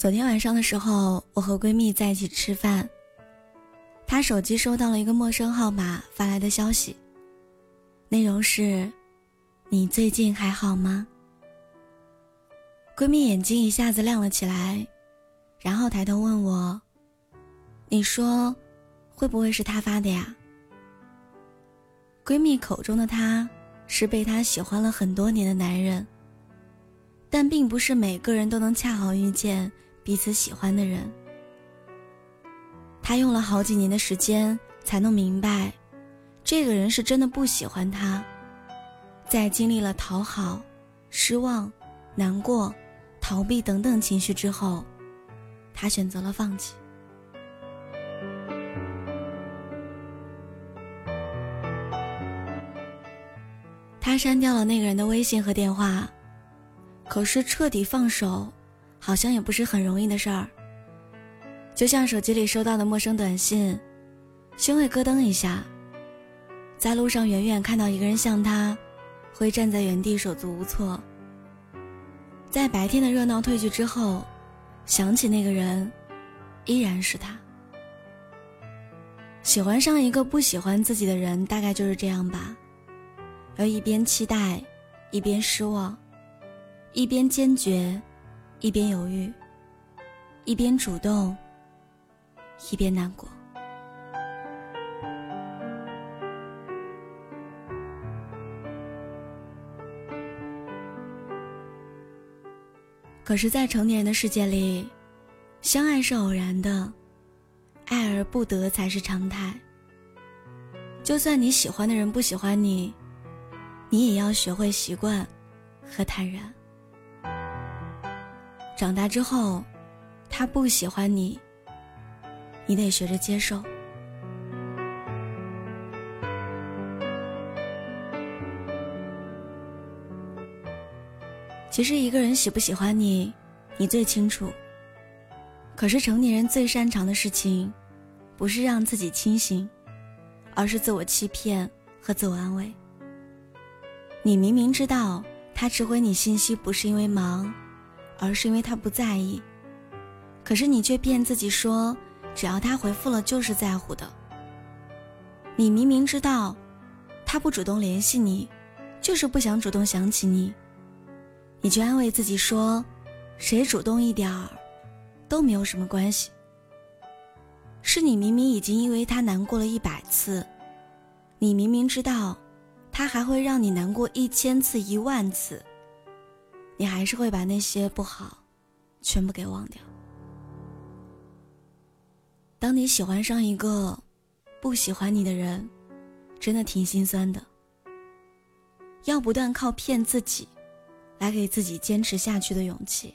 昨天晚上的时候，我和闺蜜在一起吃饭，她手机收到了一个陌生号码发来的消息，内容是：“你最近还好吗？”闺蜜眼睛一下子亮了起来，然后抬头问我：“你说，会不会是他发的呀？”闺蜜口中的他，是被她喜欢了很多年的男人，但并不是每个人都能恰好遇见。彼此喜欢的人，他用了好几年的时间才弄明白，这个人是真的不喜欢他。在经历了讨好、失望、难过、逃避等等情绪之后，他选择了放弃。他删掉了那个人的微信和电话，可是彻底放手。好像也不是很容易的事儿。就像手机里收到的陌生短信，心会咯噔一下。在路上远远看到一个人像他，会站在原地手足无措。在白天的热闹褪去之后，想起那个人，依然是他。喜欢上一个不喜欢自己的人，大概就是这样吧。要一边期待，一边失望，一边坚决。一边犹豫，一边主动，一边难过。可是，在成年人的世界里，相爱是偶然的，爱而不得才是常态。就算你喜欢的人不喜欢你，你也要学会习惯和坦然。长大之后，他不喜欢你，你得学着接受。其实一个人喜不喜欢你，你最清楚。可是成年人最擅长的事情，不是让自己清醒，而是自我欺骗和自我安慰。你明明知道他迟回你信息不是因为忙。而是因为他不在意，可是你却骗自己说，只要他回复了就是在乎的。你明明知道，他不主动联系你，就是不想主动想起你，你却安慰自己说，谁主动一点儿，都没有什么关系。是你明明已经因为他难过了一百次，你明明知道，他还会让你难过一千次一万次。你还是会把那些不好，全部给忘掉。当你喜欢上一个不喜欢你的人，真的挺心酸的。要不断靠骗自己，来给自己坚持下去的勇气，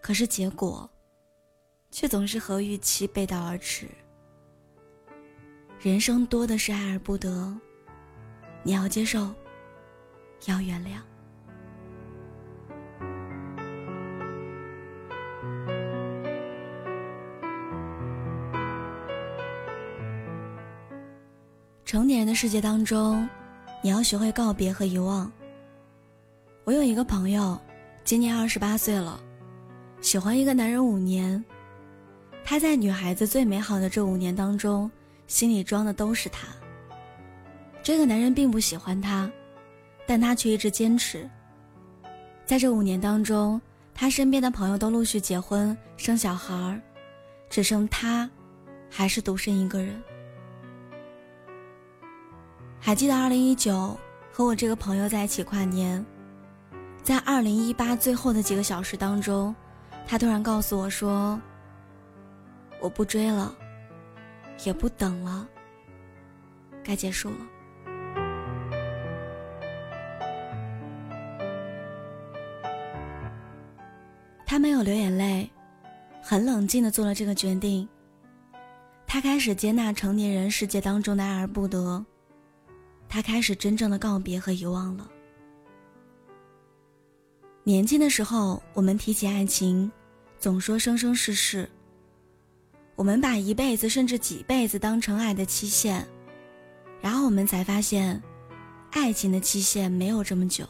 可是结果，却总是和预期背道而驰。人生多的是爱而不得，你要接受，要原谅。成年人的世界当中，你要学会告别和遗忘。我有一个朋友，今年二十八岁了，喜欢一个男人五年。他在女孩子最美好的这五年当中，心里装的都是他。这个男人并不喜欢他，但他却一直坚持。在这五年当中，他身边的朋友都陆续结婚生小孩，只剩他，还是独身一个人。还记得二零一九和我这个朋友在一起跨年，在二零一八最后的几个小时当中，他突然告诉我说：“我不追了，也不等了，该结束了。”他没有流眼泪，很冷静的做了这个决定。他开始接纳成年人世界当中的爱而不得。他开始真正的告别和遗忘了。年轻的时候，我们提起爱情，总说生生世世。我们把一辈子甚至几辈子当成爱的期限，然后我们才发现，爱情的期限没有这么久。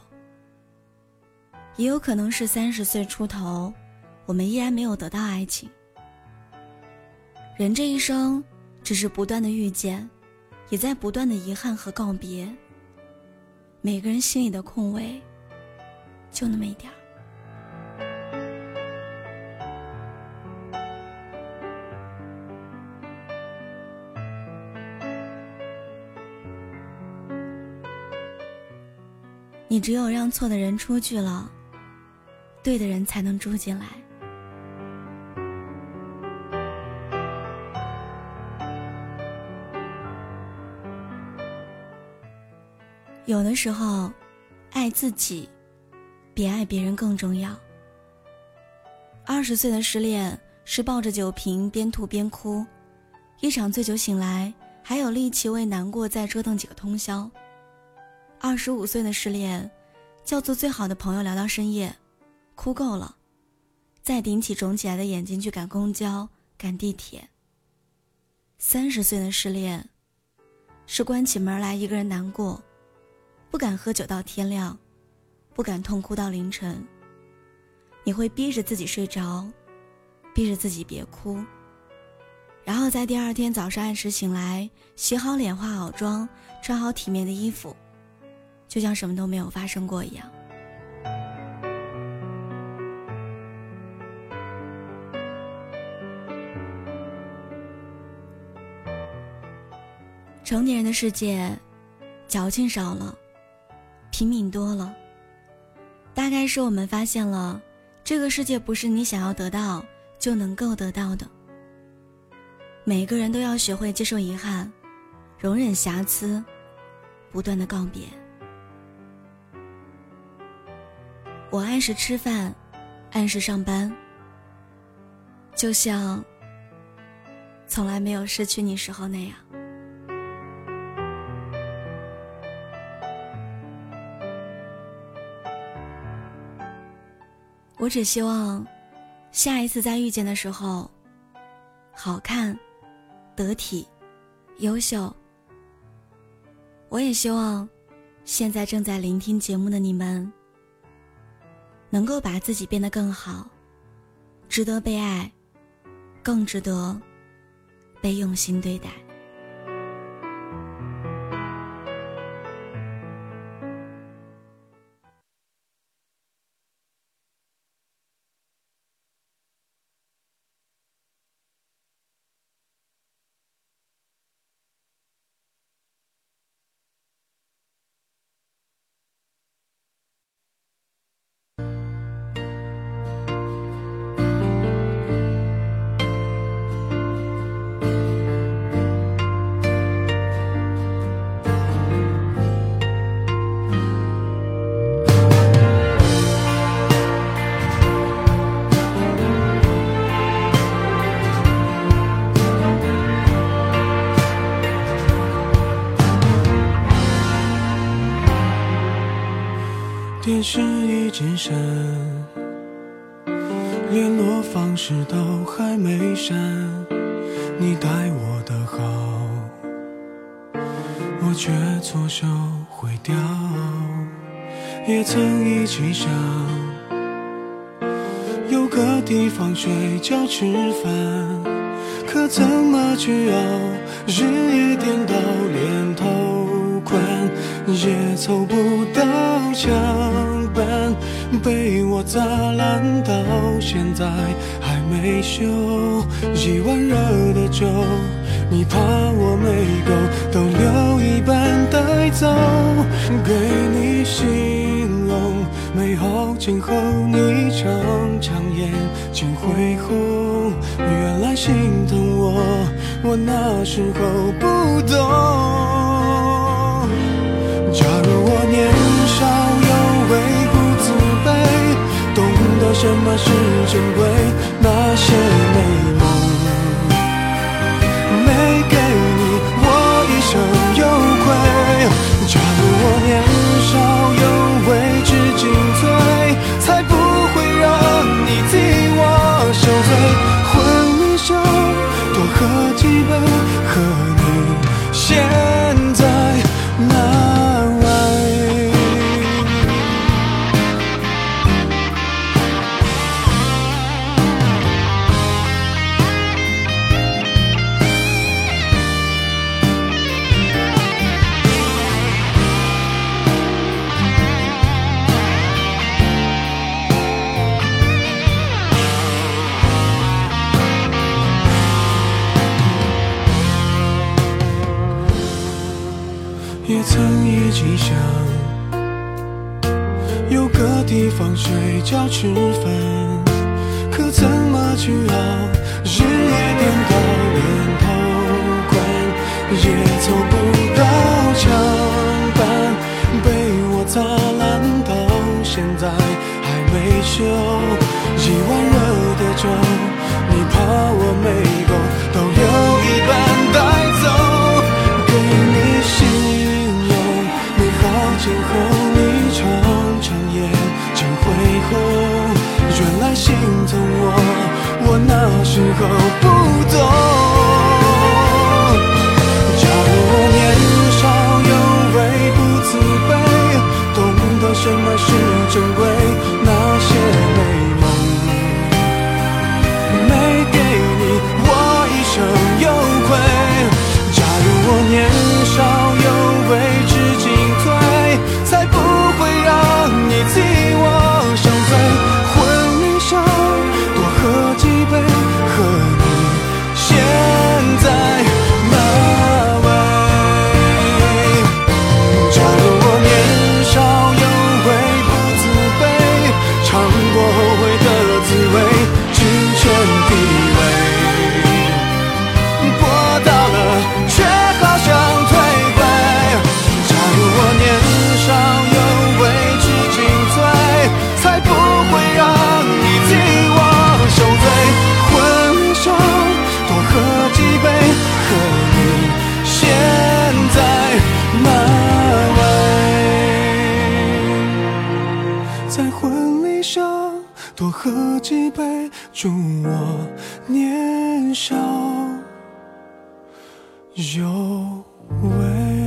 也有可能是三十岁出头，我们依然没有得到爱情。人这一生，只是不断的遇见，也在不断的遗憾和告别。每个人心里的空位，就那么一点儿。你只有让错的人出去了，对的人才能住进来。有的时候，爱自己比爱别人更重要。二十岁的失恋是抱着酒瓶边吐边哭，一场醉酒醒来还有力气为难过再折腾几个通宵。二十五岁的失恋，叫做最好的朋友聊到深夜，哭够了，再顶起肿起来的眼睛去赶公交、赶地铁。三十岁的失恋，是关起门来一个人难过。不敢喝酒到天亮，不敢痛哭到凌晨。你会逼着自己睡着，逼着自己别哭。然后在第二天早上按时醒来，洗好脸、化好妆、穿好体面的衣服，就像什么都没有发生过一样。成年人的世界，矫情少了。平民多了，大概是我们发现了，这个世界不是你想要得到就能够得到的。每个人都要学会接受遗憾，容忍瑕疵，不断的告别。我按时吃饭，按时上班，就像从来没有失去你时候那样。我只希望，下一次再遇见的时候，好看、得体、优秀。我也希望，现在正在聆听节目的你们，能够把自己变得更好，值得被爱，更值得被用心对待。电视一直闪，联络方式都还没删。你待我的好，我却错手毁掉。也曾一起想，有个地方睡觉吃饭，可怎么去熬？日夜颠倒，连头款也凑不到。墙被我砸烂，到现在还没修。一碗热的粥，你怕我没够，都留一半带走。给你形容美好今后，你常常眼睛会红。原来心疼我，我那时候不懂。珍贵，放睡觉吃饭，可怎么去熬？日夜颠倒，连头也凑不到墙板，被我砸烂到现在还没修。一碗热的粥，你怕我没够都。时候不多喝几杯祝我年少有为。